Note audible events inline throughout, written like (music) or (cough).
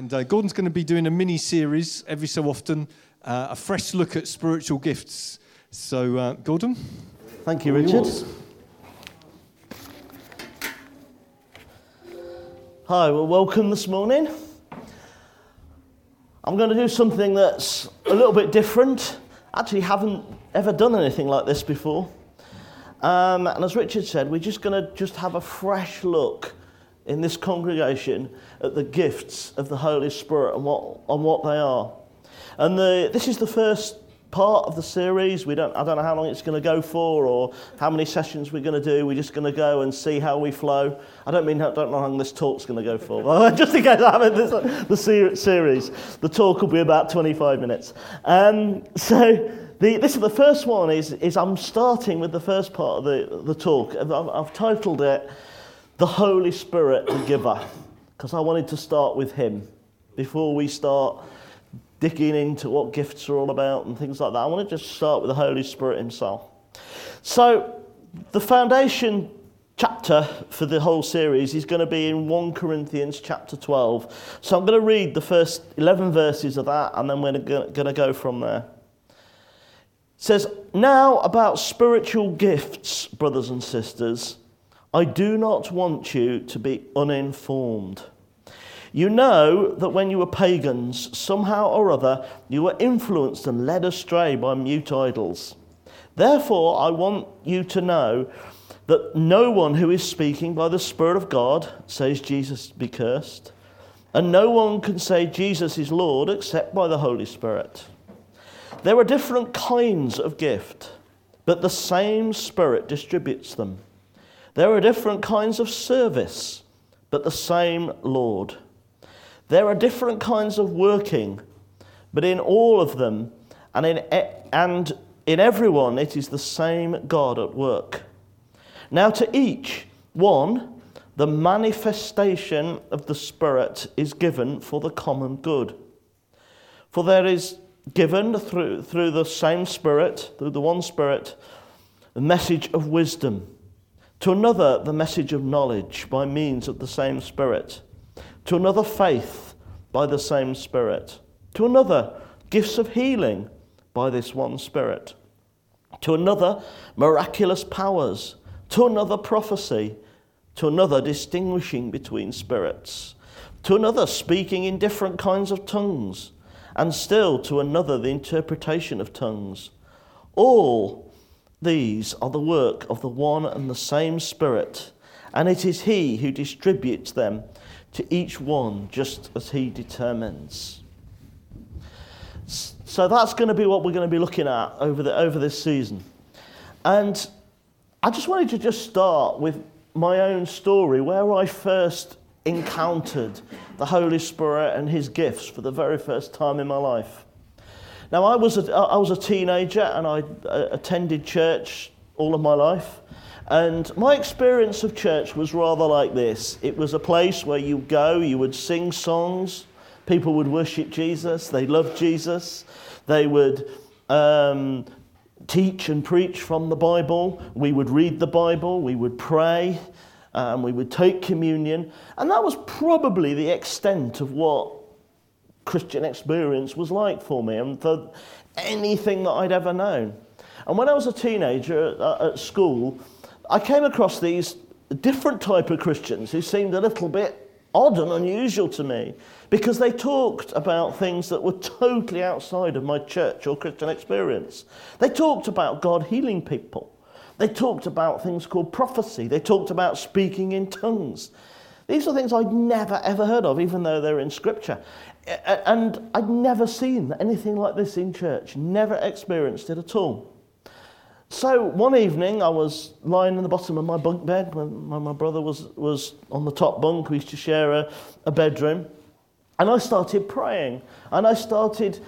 And uh, Gordon's going to be doing a mini series every so often, uh, a fresh look at spiritual gifts. So, uh, Gordon? Thank you, Richard. yours. Hi, well, welcome this morning. I'm going to do something that's a little bit different. Actually, haven't ever done anything like this before. Um, and as Richard said, we're just going to just have a fresh look in this congregation at the gifts of the Holy Spirit and what, and what they are. And the, this is the first part of the series. We don't, I don't know how long it's going to go for or how many sessions we're going to do. We're just going to go and see how we flow. I don't mean don't know how long this talk's going to go for. (laughs) just in case I haven't this, the series, the talk will be about 25 minutes. Um, so the, this is the first one. Is, is I'm starting with the first part of the, the talk. I've, I've titled it "The Holy Spirit, the Giver," because I wanted to start with Him before we start digging into what gifts are all about and things like that. I want to just start with the Holy Spirit Himself. So, the foundation chapter for the whole series is going to be in 1 Corinthians chapter 12. So, I'm going to read the first 11 verses of that and then we're going to go from there. It says, Now about spiritual gifts, brothers and sisters, I do not want you to be uninformed. You know that when you were pagans, somehow or other, you were influenced and led astray by mute idols. Therefore, I want you to know that no one who is speaking by the Spirit of God says Jesus be cursed, and no one can say Jesus is Lord except by the Holy Spirit. There are different kinds of gift, but the same Spirit distributes them. There are different kinds of service, but the same Lord. There are different kinds of working, but in all of them and in, and in everyone, it is the same God at work. Now, to each one, the manifestation of the Spirit is given for the common good. For there is given through, through the same Spirit, through the one Spirit, the message of wisdom. To another, the message of knowledge by means of the same Spirit. To another, faith by the same Spirit, to another, gifts of healing by this one Spirit, to another, miraculous powers, to another, prophecy, to another, distinguishing between spirits, to another, speaking in different kinds of tongues, and still to another, the interpretation of tongues. All these are the work of the one and the same Spirit, and it is He who distributes them to each one just as He determines. So that's going to be what we're going to be looking at over, the, over this season. And I just wanted to just start with my own story, where I first encountered the Holy Spirit and His gifts for the very first time in my life. Now, I was a, I was a teenager and I uh, attended church all of my life. And my experience of church was rather like this it was a place where you go, you would sing songs, people would worship Jesus, they loved Jesus, they would um, teach and preach from the Bible, we would read the Bible, we would pray, and we would take communion. And that was probably the extent of what Christian experience was like for me and for anything that I'd ever known. And when I was a teenager at, uh, at school, I came across these different type of Christians who seemed a little bit odd and unusual to me because they talked about things that were totally outside of my church or Christian experience. They talked about God healing people. They talked about things called prophecy. They talked about speaking in tongues. These are things I'd never ever heard of, even though they're in scripture. And I'd never seen anything like this in church, never experienced it at all. So one evening, I was lying in the bottom of my bunk bed when my brother was, was on the top bunk. We used to share a, a bedroom. And I started praying. And I started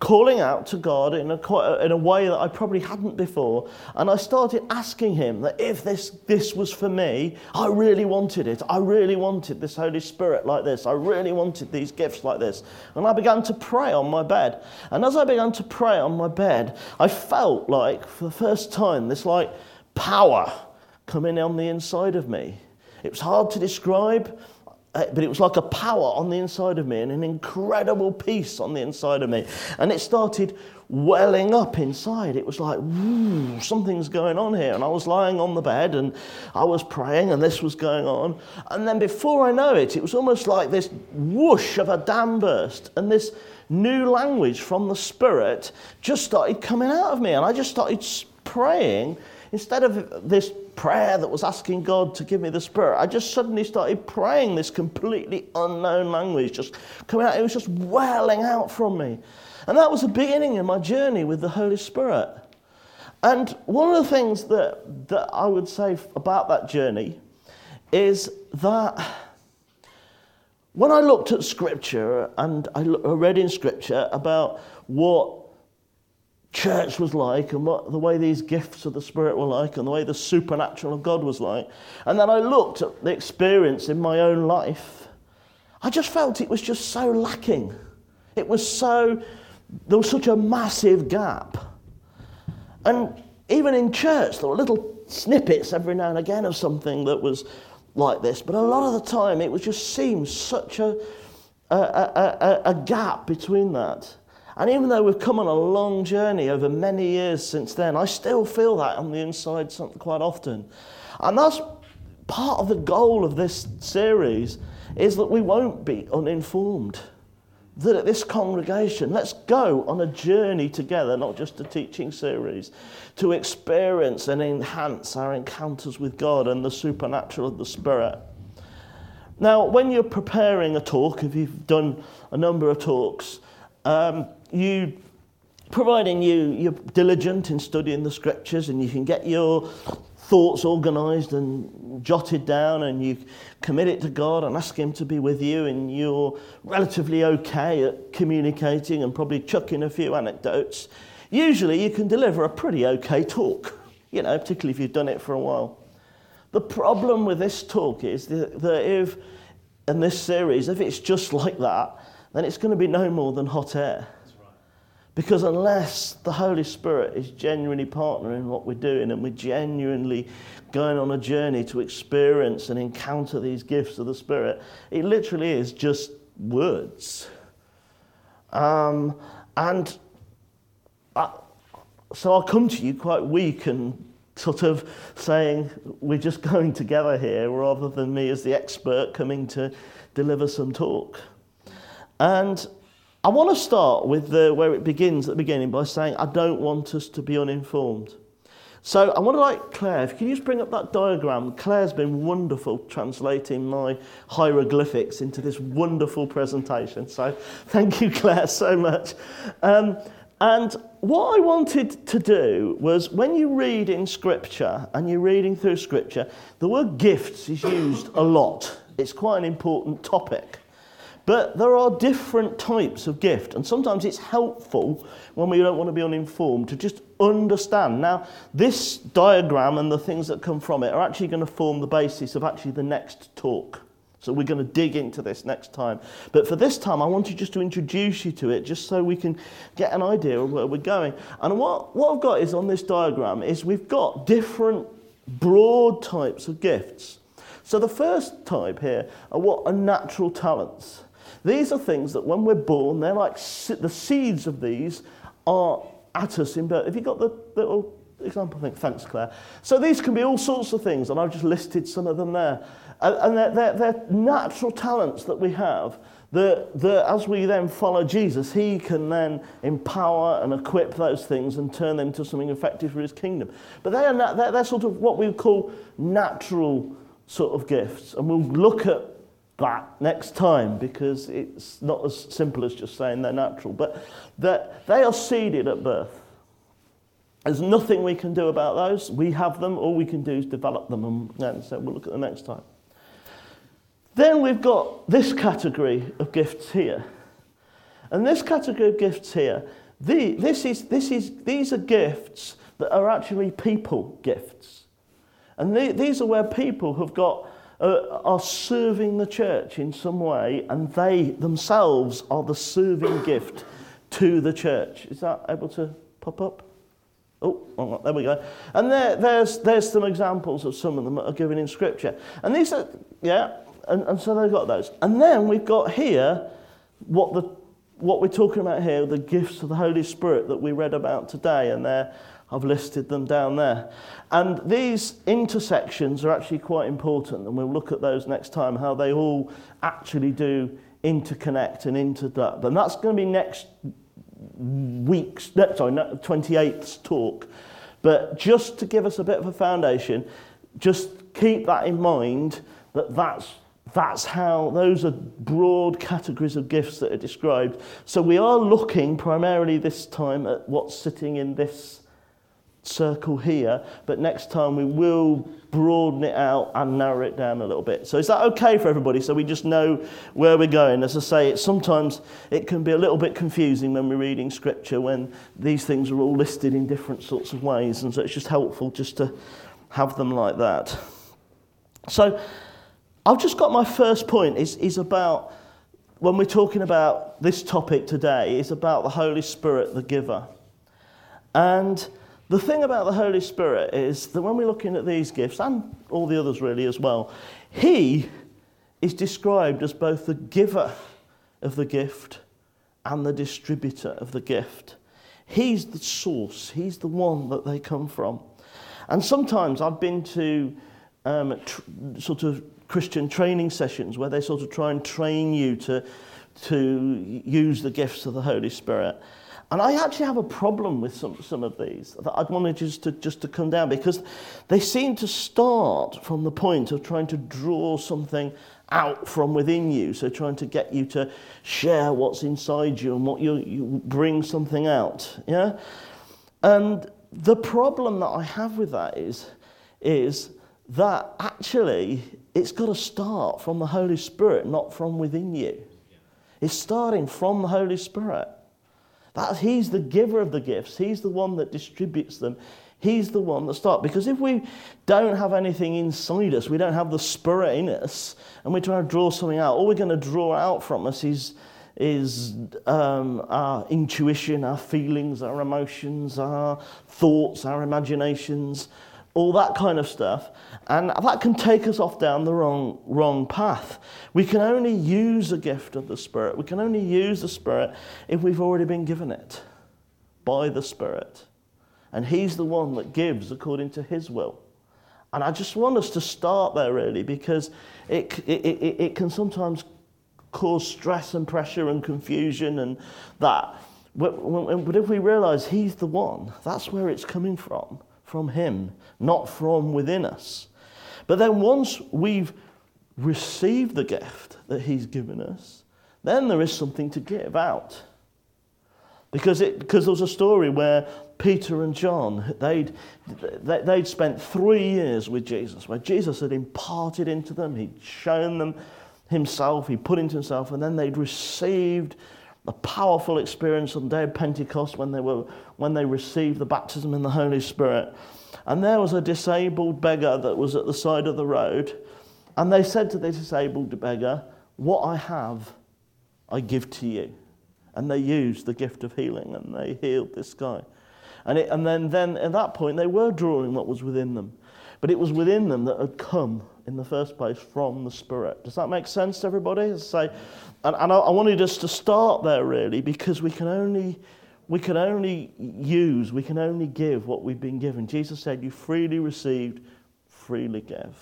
calling out to God in a, uh, in a way that I probably hadn't before. And I started asking Him that if this, this was for me, I really wanted it. I really wanted this Holy Spirit like this. I really wanted these gifts like this. And I began to pray on my bed. And as I began to pray on my bed, I felt like, for the first time, this like power coming on the inside of me. It was hard to describe. Uh, but it was like a power on the inside of me and an incredible peace on the inside of me. And it started welling up inside. It was like, something's going on here. And I was lying on the bed and I was praying and this was going on. And then before I know it, it was almost like this whoosh of a dam burst and this new language from the Spirit just started coming out of me. And I just started praying instead of this prayer that was asking God to give me the Spirit, I just suddenly started praying this completely unknown language, just coming out. It was just welling out from me. And that was the beginning of my journey with the Holy Spirit. And one of the things that, that I would say about that journey is that when I looked at Scripture and I read in Scripture about what church was like and what the way these gifts of the Spirit were like and the way the supernatural of God was like. And then I looked at the experience in my own life. I just felt it was just so lacking. It was so, there was such a massive gap. And even in church, there were little snippets every now and again of something that was like this. But a lot of the time, it was just seemed such a, a, a, a, a gap between that. And even though we've come on a long journey over many years since then, I still feel that on the inside quite often. And that's part of the goal of this series is that we won't be uninformed. That at this congregation, let's go on a journey together, not just a teaching series, to experience and enhance our encounters with God and the supernatural of the Spirit. Now, when you're preparing a talk, if you've done a number of talks, um, you providing you you're diligent in studying the scriptures and you can get your thoughts organized and jotted down and you commit it to God and ask him to be with you and you're relatively okay at communicating and probably chucking a few anecdotes usually you can deliver a pretty okay talk you know particularly if you've done it for a while. The problem with this talk is that if in this series if it's just like that then it's going to be no more than hot air because unless the Holy Spirit is genuinely partnering what we're doing and we're genuinely going on a journey to experience and encounter these gifts of the Spirit, it literally is just words. Um, and I, so I'll come to you quite weak and sort of saying we're just (laughs) going together here rather than me as the expert coming to deliver some talk. And I want to start with the, where it begins at the beginning by saying I don't want us to be uninformed. So I want to like Claire, if you can you just bring up that diagram. Claire's been wonderful translating my hieroglyphics into this wonderful presentation. So thank you, Claire, so much. Um, and what I wanted to do was when you read in Scripture and you're reading through Scripture, the word gifts is used a lot. It's quite an important topic. But there are different types of gift, and sometimes it's helpful when we don't want to be uninformed to just understand. Now, this diagram and the things that come from it are actually going to form the basis of actually the next talk. So we're going to dig into this next time. But for this time, I wanted just to introduce you to it, just so we can get an idea of where we're going. And what, what I've got is on this diagram is we've got different broad types of gifts. So the first type here are what are natural talents. These are things that when we're born, they're like the seeds of these are at us in birth. Have you got the little example thing? Thanks, Claire. So these can be all sorts of things, and I've just listed some of them there. And they're, they're, they're natural talents that we have that, that as we then follow Jesus, he can then empower and equip those things and turn them to something effective for his kingdom. But they are, they're, they're sort of what we would call natural sort of gifts. And we'll look at that next time because it's not as simple as just saying they're natural. But that they are seeded at birth. There's nothing we can do about those. We have them. All we can do is develop them. And so we'll look at the next time. Then we've got this category of gifts here. And this category of gifts here, the, this is, this is, these are gifts that are actually people gifts. And the, these are where people have got uh, are serving the church in some way, and they themselves are the serving gift to the church. Is that able to pop up? Oh, there we go. And there, there's, there's some examples of some of them that are given in Scripture. And these are, yeah, and, and so they've got those. And then we've got here what, the, what we're talking about here, the gifts of the Holy Spirit that we read about today. And there, I've listed them down there. And these intersections are actually quite important. And we'll look at those next time, how they all actually do interconnect and interdub. And that's going to be next week's, sorry, 28th talk. But just to give us a bit of a foundation, just keep that in mind that that's that's how those are broad categories of gifts that are described. So we are looking primarily this time at what's sitting in this circle here, but next time we will broaden it out and narrow it down a little bit. So is that okay for everybody? So we just know where we're going. As I say, it sometimes it can be a little bit confusing when we're reading scripture when these things are all listed in different sorts of ways, and so it's just helpful just to have them like that. So I've just got my first point is, is about when we're talking about this topic today, is about the Holy Spirit, the giver. And the thing about the Holy Spirit is that when we're looking at these gifts, and all the others really as well, He is described as both the giver of the gift and the distributor of the gift. He's the source, He's the one that they come from. And sometimes I've been to um, tr- sort of Christian training sessions where they sort of try and train you to, to use the gifts of the Holy Spirit. And I actually have a problem with some, some of these that I'd want just to, just to come down because they seem to start from the point of trying to draw something out from within you. So trying to get you to share what's inside you and what you, you bring something out. Yeah? And the problem that I have with that is, is that actually it's got to start from the Holy Spirit, not from within you. It's starting from the Holy Spirit. That He's the giver of the gifts, He's the one that distributes them. He's the one that starts. Because if we don't have anything inside us, we don't have the Spirit in us, and we're trying to draw something out, all we're going to draw out from us is, is um, our intuition, our feelings, our emotions, our thoughts, our imaginations, all that kind of stuff. And that can take us off down the wrong, wrong path. We can only use a gift of the Spirit. We can only use the Spirit if we've already been given it by the Spirit. And He's the one that gives according to His will. And I just want us to start there really because it, it, it, it can sometimes cause stress and pressure and confusion and that. But if we realize He's the one, that's where it's coming from from Him, not from within us. But then once we've received the gift that He's given us, then there is something to give out. Because, it, because there was a story where Peter and John, they'd, they'd spent three years with Jesus, where Jesus had imparted into them, he'd shown them himself, he put into himself, and then they'd received a powerful experience on the day of Pentecost when they, were, when they received the baptism in the Holy Spirit. And there was a disabled beggar that was at the side of the road. And they said to the disabled beggar, What I have, I give to you. And they used the gift of healing and they healed this guy. And, it, and then, then at that point, they were drawing what was within them. But it was within them that had come in the first place from the Spirit. Does that make sense to everybody? Say, and, and I, I wanted us to start there really because we can only we can only use, we can only give what we've been given. Jesus said, You freely received, freely give.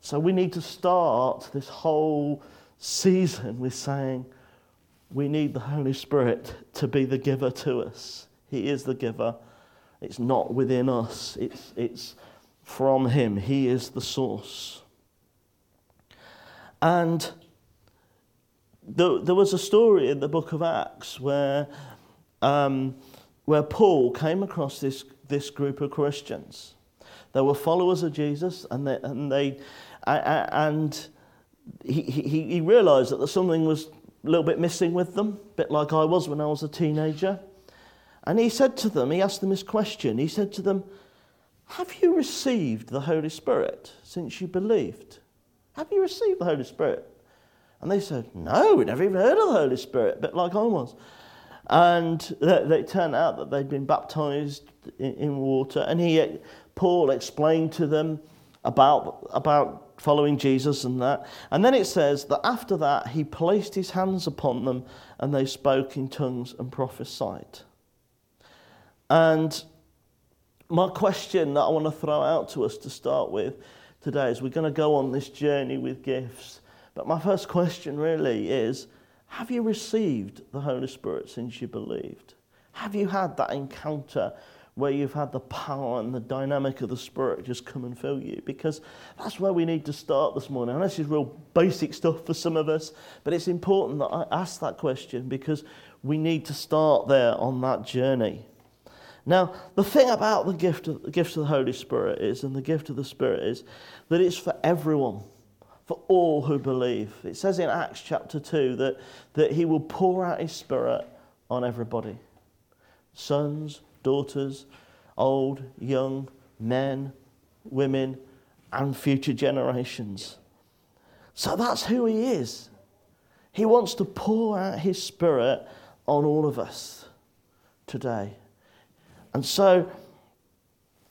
So we need to start this whole season with saying, We need the Holy Spirit to be the giver to us. He is the giver. It's not within us, it's, it's from Him. He is the source. And there, was a story in the book of Acts where, um, where Paul came across this, this group of Christians. They were followers of Jesus, and they, and, they, and he, he, he realized that something was a little bit missing with them, a bit like I was when I was a teenager. And he said to them, he asked them this question. He said to them, Have you received the Holy Spirit since you believed? Have you received the Holy Spirit? And they said, No, we never even heard of the Holy Spirit, a bit like I was. And they turned out that they'd been baptized in, water. And he, Paul explained to them about, about following Jesus and that. And then it says that after that, he placed his hands upon them and they spoke in tongues and prophesied. And my question that I want to throw out to us to start with today is we're going to go on this journey with gifts. But my first question really is Have you received the Holy Spirit since you believed? Have you had that encounter where you've had the power and the dynamic of the Spirit just come and fill you? Because that's where we need to start this morning. And this is real basic stuff for some of us, but it's important that I ask that question because we need to start there on that journey. Now, the thing about the gift of, the gift of the Holy Spirit is, and the gift of the Spirit is, that it's for everyone, for all who believe. It says in Acts chapter 2 that, that He will pour out His Spirit on everybody sons, daughters, old, young, men, women, and future generations. So that's who He is. He wants to pour out His Spirit on all of us today. And so,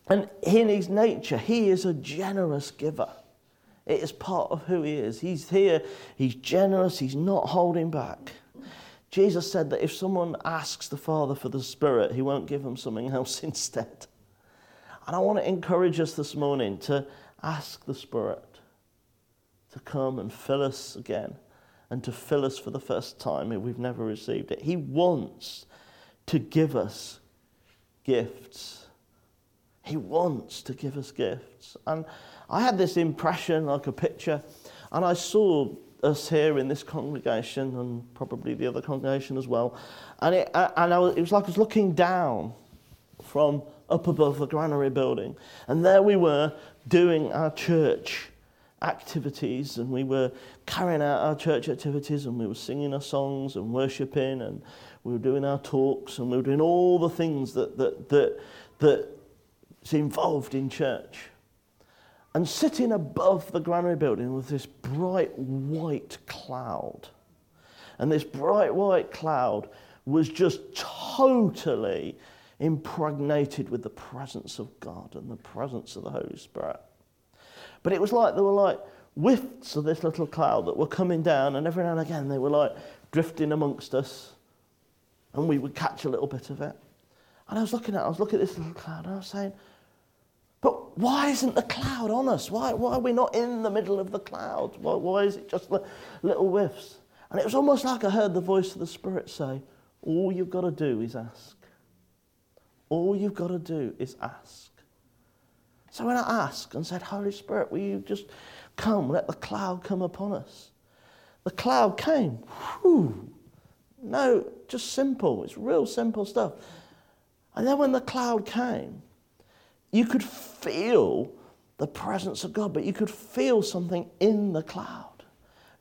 and in his nature, he is a generous giver. It is part of who he is. He's here, he's generous, he's not holding back. Jesus said that if someone asks the Father for the Spirit, he won't give them something else (laughs) instead. And I want to encourage us this morning to ask the Spirit to come and fill us again and to fill us for the first time if we've never received it. He wants to give us gifts. He wants to give us gifts. And I had this impression, like a picture, and I saw us here in this congregation and probably the other congregation as well. And, it, uh, and I was, it was like I was looking down from up above the granary building. And there we were doing our church activities and we were carrying out our church activities and we were singing our songs and worshipping and we were doing our talks and we were doing all the things that, that, that, that's involved in church. And sitting above the granary building was this bright white cloud. And this bright white cloud was just totally impregnated with the presence of God and the presence of the Holy Spirit. But it was like there were like whiffs of this little cloud that were coming down, and every now and again they were like drifting amongst us and we would catch a little bit of it. And I was looking at, I was looking at this little cloud, and I was saying, but why isn't the cloud on us? Why, why are we not in the middle of the cloud? Why, why is it just little whiffs? And it was almost like I heard the voice of the Spirit say, all you've got to do is ask. All you've got to do is ask. So when I asked and said, Holy Spirit, will you just come, let the cloud come upon us? The cloud came. Whew. No, just simple. It's real simple stuff. And then when the cloud came, you could feel the presence of God, but you could feel something in the cloud.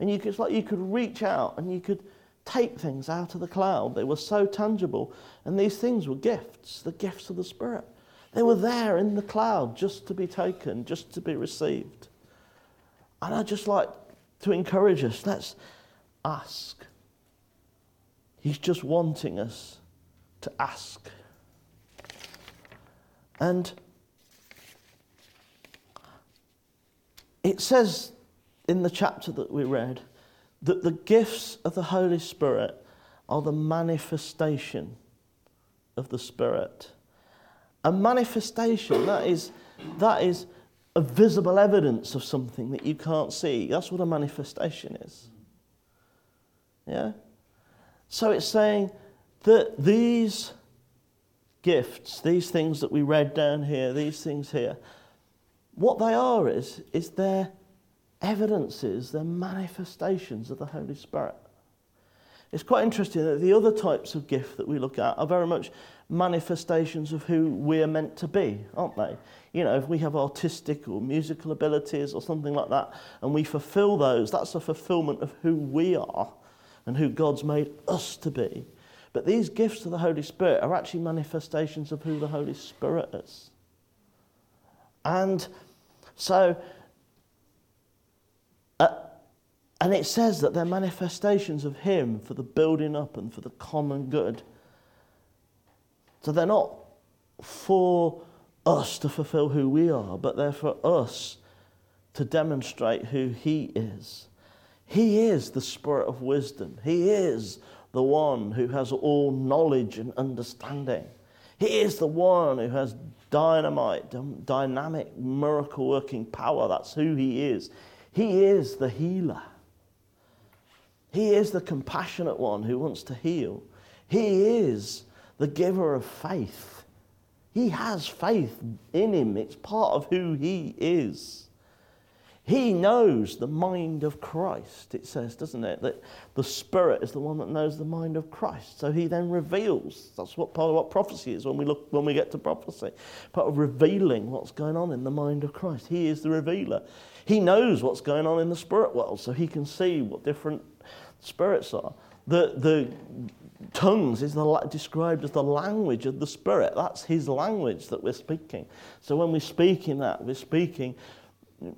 And you could, it's like you could reach out and you could take things out of the cloud. They were so tangible. And these things were gifts, the gifts of the Spirit. They were there in the cloud just to be taken, just to be received. And I'd just like to encourage us let's ask He's just wanting us to ask. And it says in the chapter that we read that the gifts of the Holy Spirit are the manifestation of the Spirit. A manifestation, that is, that is a visible evidence of something that you can't see. That's what a manifestation is. Yeah? So it's saying that these gifts, these things that we read down here, these things here, what they are is, is they're evidences, they're manifestations of the Holy Spirit. It's quite interesting that the other types of gift that we look at are very much manifestations of who we're meant to be, aren't they? You know, if we have artistic or musical abilities or something like that, and we fulfill those, that's a fulfillment of who we are and who God's made us to be. But these gifts of the Holy Spirit are actually manifestations of who the Holy Spirit is. And so, uh, and it says that they're manifestations of Him for the building up and for the common good. So they're not for us to fulfill who we are, but they're for us to demonstrate who He is. He is the Spirit of wisdom. He is the one who has all knowledge and understanding. He is the one who has dynamite, dynamic, miracle working power. That's who He is. He is the healer. He is the compassionate one who wants to heal. He is the giver of faith. He has faith in Him, it's part of who He is. He knows the mind of Christ, it says, doesn't it? That the Spirit is the one that knows the mind of Christ. So he then reveals. That's what part of what prophecy is when we look when we get to prophecy. Part of revealing what's going on in the mind of Christ. He is the revealer. He knows what's going on in the spirit world, so he can see what different spirits are. The the tongues is the, described as the language of the spirit. That's his language that we're speaking. So when we speak in that, we're speaking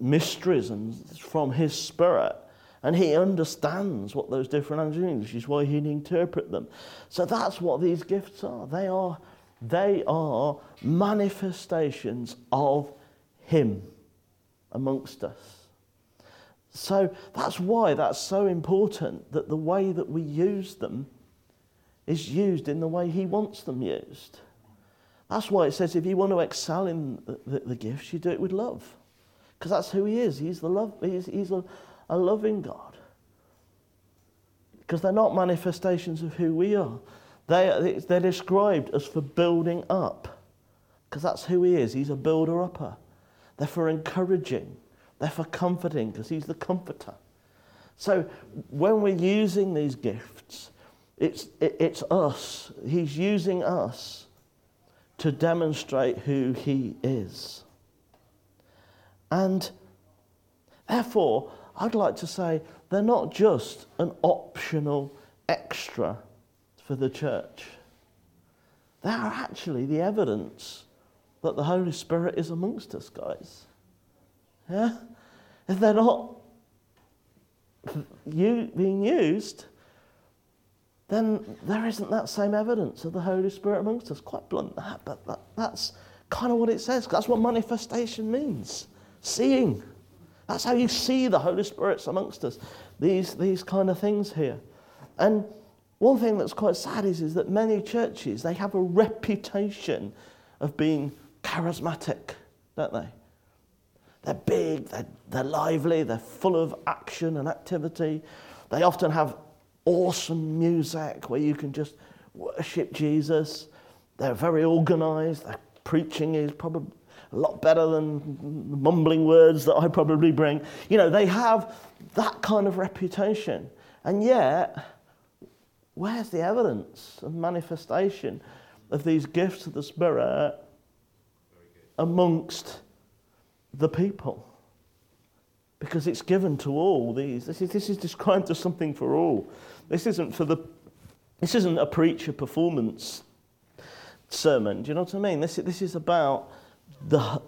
mysteries and from his spirit. And he understands what those different languages mean, which is why he'd interpret them. So that's what these gifts are. They are, they are manifestations of him amongst us. So that's why that's so important that the way that we use them is used in the way he wants them used. That's why it says if you want to excel in the, the, the gifts, you do it with love because that's who he is. He's, the love, he's, he's a, a loving God. Because they're not manifestations of who we are. They, they're described as for building up, because that's who he is. He's a builder upper. They're for encouraging, they're for comforting, because he's the comforter. So when we're using these gifts, it's, it, it's us. He's using us to demonstrate who he is. And therefore, I'd like to say they're not just an optional extra for the church. They are actually the evidence that the Holy Spirit is amongst us, guys. Yeah? If they're not you, being used, then there isn't that same evidence of the Holy Spirit amongst us. Quite blunt, that, but that, that's kind of what it says. That's what manifestation means seeing. That's how you see the Holy Spirit's amongst us. These, these kind of things here. And one thing that's quite sad is, is that many churches, they have a reputation of being charismatic, don't they? They're big, they're, they're lively, they're full of action and activity. They often have awesome music where you can just worship Jesus. They're very organized, their preaching is probably a lot better than the mumbling words that I probably bring. You know, they have that kind of reputation. And yet, where's the evidence of manifestation of these gifts of the Spirit amongst the people? Because it's given to all these. This is, this is described as something for all. This isn't for the this isn't a preacher performance sermon. Do you know what I mean? This, this is about the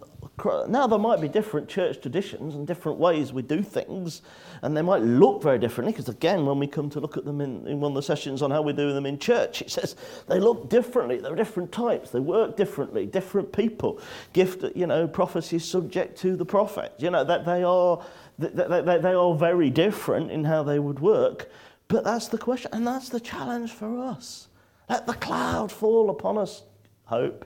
now there might be different church traditions and different ways we do things, and they might look very differently. Because again, when we come to look at them in, in, one of the sessions on how we do them in church, it says they look differently. They're different types. They work differently. Different people. Gift, you know, prophecy is subject to the prophet. You know that they are they, they, they are very different in how they would work. But that's the question, and that's the challenge for us. Let the cloud fall upon us. Hope.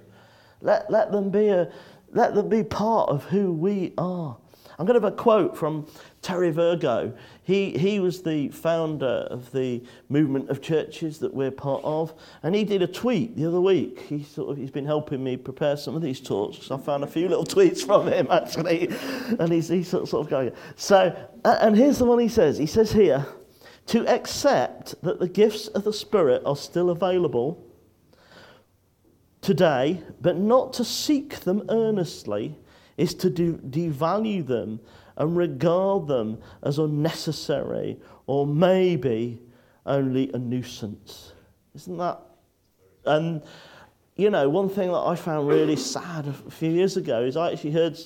Let, let them be a, let them be part of who we are. I'm going to have a quote from Terry Virgo. He, he was the founder of the movement of churches that we're part of, and he did a tweet the other week. He sort of, he's been helping me prepare some of these talks. I found a few little (laughs) tweets from him actually, and he's, he's sort, of, sort of going. So, and here's the one he says. He says here, to accept that the gifts of the Spirit are still available today, but not to seek them earnestly, is to do, devalue them and regard them as unnecessary or maybe only a nuisance. Isn't that? And, you know, one thing that I found really sad a few years ago is I actually heard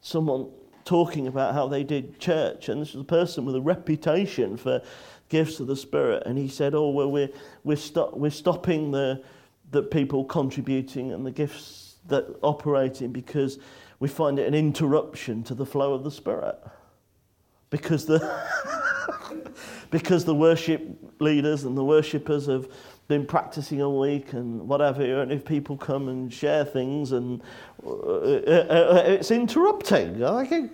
someone talking about how they did church, and this was a person with a reputation for gifts of the Spirit, and he said, Oh, well, we're, we're, sto- we're stopping the the people contributing and the gifts that operating because we find it an interruption to the flow of the Spirit. because the (laughs) because the worship leaders and the worshippers have been practicing a week and whatever, and if people come and share things and uh, uh, uh it's interrupting. I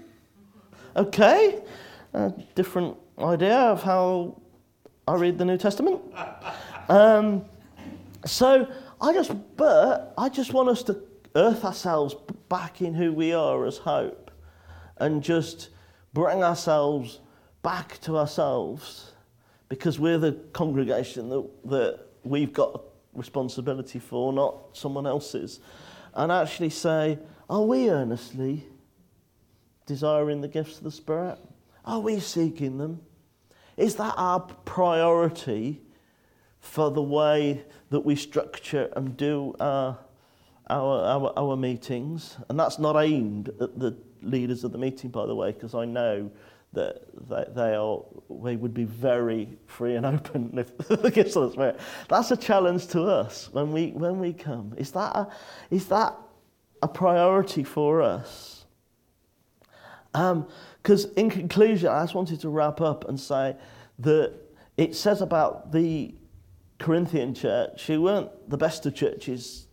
okay, a different idea of how I read the New Testament. Um, so I just, but I just want us to earth ourselves back in who we are as hope and just bring ourselves back to ourselves because we're the congregation that, that we've got responsibility for, not someone else's. And actually say, are we earnestly desiring the gifts of the Spirit? Are we seeking them? Is that our priority for the way that we structure and do our, our, our, our meetings? And that's not aimed at the leaders of the meeting, by the way, because I know that they, they are they would be very free and (laughs) open the gifts of the Spirit. That's a challenge to us when we when we come. Is that a, is that a priority for us? Because um, in conclusion, I just wanted to wrap up and say that it says about the Corinthian church, who weren't the best of churches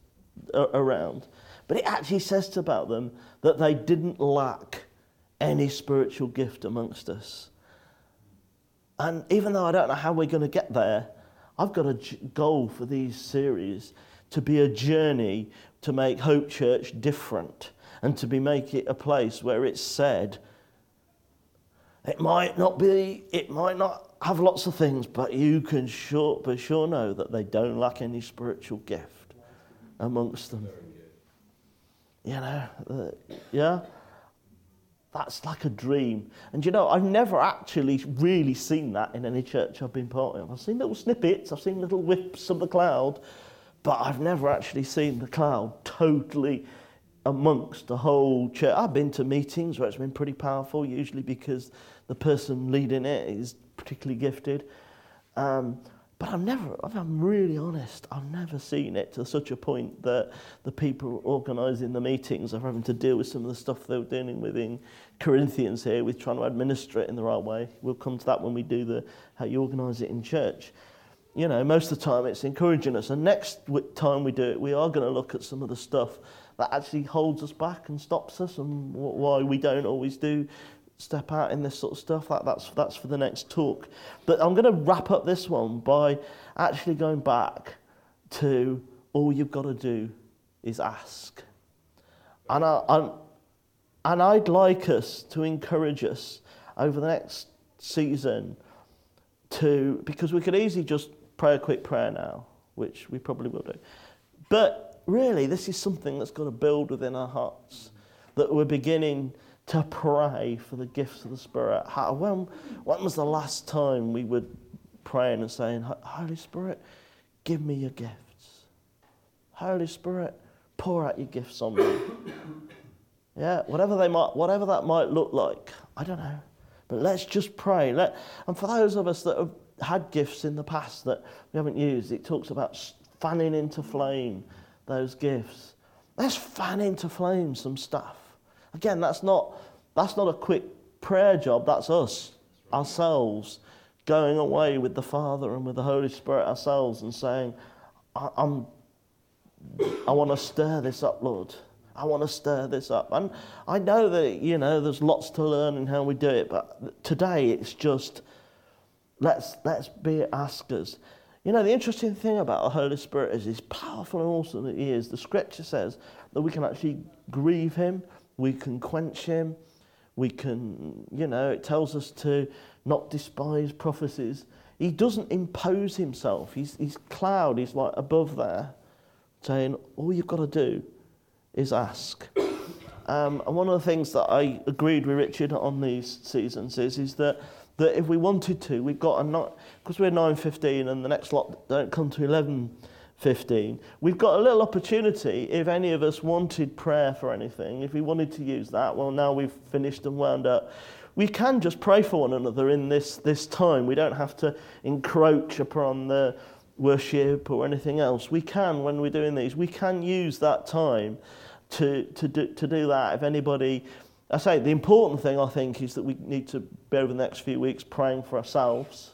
around, but it actually says about them that they didn't lack any spiritual gift amongst us. And even though I don't know how we're going to get there, I've got a goal for these series to be a journey to make Hope Church different and to be make it a place where it's said it might not be it might not have lots of things but you can sure for sure know that they don't lack any spiritual gift amongst them you know uh, yeah that's like a dream. And you know, I've never actually really seen that in any church I've been part of. I've seen little snippets, I've seen little whips of the cloud, but I've never actually seen the cloud totally amongst the whole church. I've been to meetings where it's been pretty powerful, usually because the person leading it is particularly gifted. Um, but I've never, if I'm really honest, I've never seen it to such a point that the people organising the meetings are having to deal with some of the stuff they were dealing with in Corinthians here with trying to administer it in the right way. We'll come to that when we do the how you organise it in church. You know, most of the time it's encouraging us. And next time we do it, we are going to look at some of the stuff that actually holds us back and stops us and why we don't always do step out in this sort of stuff. That, that's, that's for the next talk. But I'm going to wrap up this one by actually going back to all you've got to do is ask. And, I, I'm, and I'd like us to encourage us over the next season to, because we could easily just pray a quick prayer now, which we probably will do. But really, this is something that's got to build within our hearts, that we're beginning to pray for the gifts of the Spirit. How, when, when was the last time we were praying and saying, Holy Spirit, give me your gifts? Holy Spirit, pour out your gifts on me. yeah, whatever, they might, whatever that might look like, I don't know. But let's just pray. Let, and for those of us that have had gifts in the past that we haven't used, it talks about fanning into flame those gifts. Let's fan into flame some stuff. Again, that's not, that's not a quick prayer job, that's us, ourselves, going away with the Father and with the Holy Spirit ourselves and saying, I, I'm, I want to stir this up, Lord. I want to stir this up. And I know that, you know, there's lots to learn in how we do it, but today it's just, let's, let's be askers. You know, the interesting thing about the Holy Spirit is he's powerful and awesome that he is. The scripture says that we can actually grieve him, we can quench him. We can, you know, it tells us to not despise prophecies. He doesn't impose himself. He's, he's cloud, he's like above there, saying, all you've got to do is ask. (coughs) Um, and one of the things that I agreed with Richard on these seasons is, is that, that if we wanted to, we've got a not, because we're 9.15 and the next lot don't come to 11 15. We've got a little opportunity if any of us wanted prayer for anything, if we wanted to use that. Well, now we've finished and wound up. We can just pray for one another in this, this time. We don't have to encroach upon the worship or anything else. We can, when we're doing these, we can use that time to, to, do, to do that. If anybody I say the important thing I think is that we need to be over the next few weeks praying for ourselves.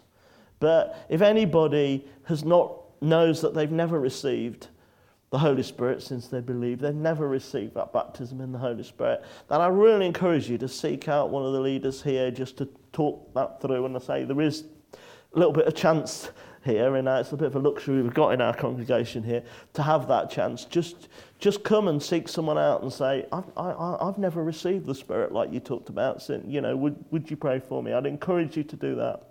But if anybody has not knows that they've never received the Holy Spirit since they believe, they've never received that baptism in the Holy Spirit, then I really encourage you to seek out one of the leaders here just to talk that through. And I say there is a little bit of chance here, and uh, it's a bit of a luxury we've got in our congregation here to have that chance. Just, just come and seek someone out and say, I've, I, I've never received the Spirit like you talked about. So, you know, would, would you pray for me? I'd encourage you to do that.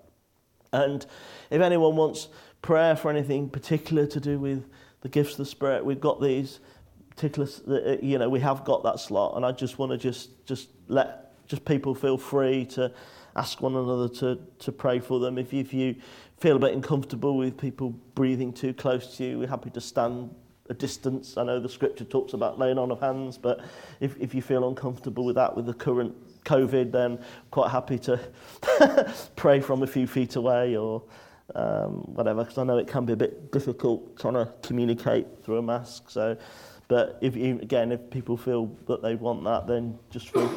And if anyone wants prayer for anything particular to do with the gifts of the Spirit, we've got these particular, uh, you know, we have got that slot, and I just want to just just let just people feel free to ask one another to, to pray for them. If you, if you feel a bit uncomfortable with people breathing too close to you, we're happy to stand a distance. I know the scripture talks about laying on of hands, but if, if you feel uncomfortable with that, with the current COVID, then quite happy to (laughs) pray from a few feet away or um, whatever, because I know it can be a bit difficult trying to communicate through a mask. So, but if you, again, if people feel that they want that, then just feel,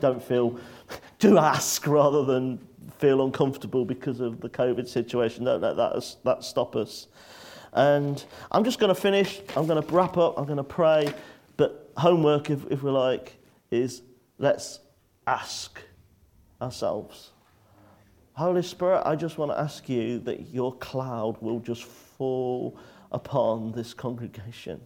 don't feel, (laughs) do ask rather than feel uncomfortable because of the COVID situation. Don't let that, that stop us. And I'm just going to finish. I'm going to wrap up. I'm going to pray. But homework, if, if we like, is let's ask ourselves. Holy Spirit, I just want to ask you that your cloud will just fall upon this congregation.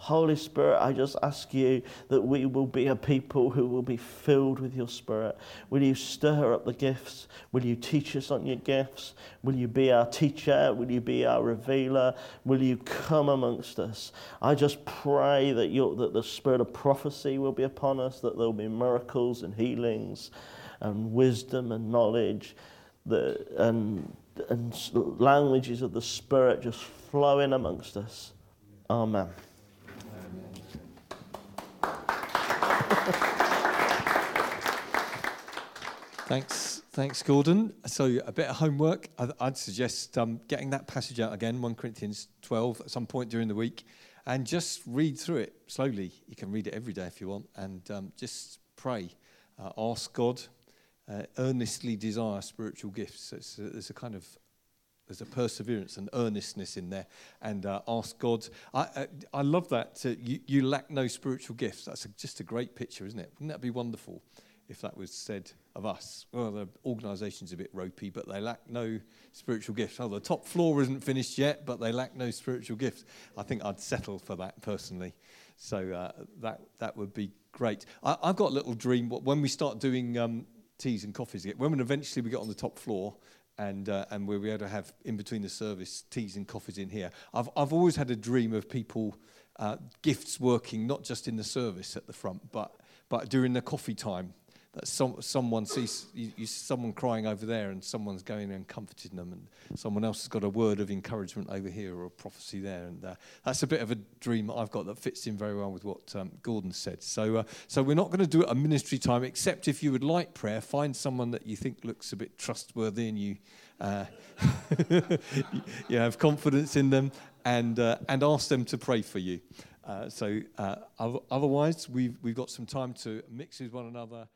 Holy Spirit, I just ask you that we will be a people who will be filled with your Spirit. Will you stir up the gifts? Will you teach us on your gifts? Will you be our teacher? Will you be our revealer? Will you come amongst us? I just pray that, that the spirit of prophecy will be upon us, that there will be miracles and healings and wisdom and knowledge the, and, and languages of the Spirit just flowing amongst us. Amen. Thanks, thanks, Gordon. So a bit of homework. I'd suggest um, getting that passage out again, 1 Corinthians 12, at some point during the week, and just read through it slowly. You can read it every day if you want, and um, just pray. Uh, ask God, uh, earnestly desire spiritual gifts. It's a, there's a kind of there's a perseverance and earnestness in there, and uh, ask God. I, I, I love that. Uh, you, you lack no spiritual gifts. That's a, just a great picture, isn't it? Wouldn't that be wonderful if that was said of us? Well, the organisation's a bit ropey, but they lack no spiritual gifts. Oh, the top floor isn't finished yet, but they lack no spiritual gifts. I think I'd settle for that personally. So uh, that that would be great. I, have got a little dream. When we start doing um, teas and coffees again, when eventually we get on the top floor and uh, and we'll be able to have in between the service teas and coffees in here. I've I've always had a dream of people uh, gifts working not just in the service at the front, but but during the coffee time that some, someone sees you, you, someone crying over there and someone's going and comforting them and someone else has got a word of encouragement over here or a prophecy there and uh, that's a bit of a dream I've got that fits in very well with what um, Gordon said. So uh, so we're not going to do it a ministry time except if you would like prayer find someone that you think looks a bit trustworthy and you uh, (laughs) you have confidence in them and uh, and ask them to pray for you. Uh, so uh, otherwise we've we've got some time to mix with one another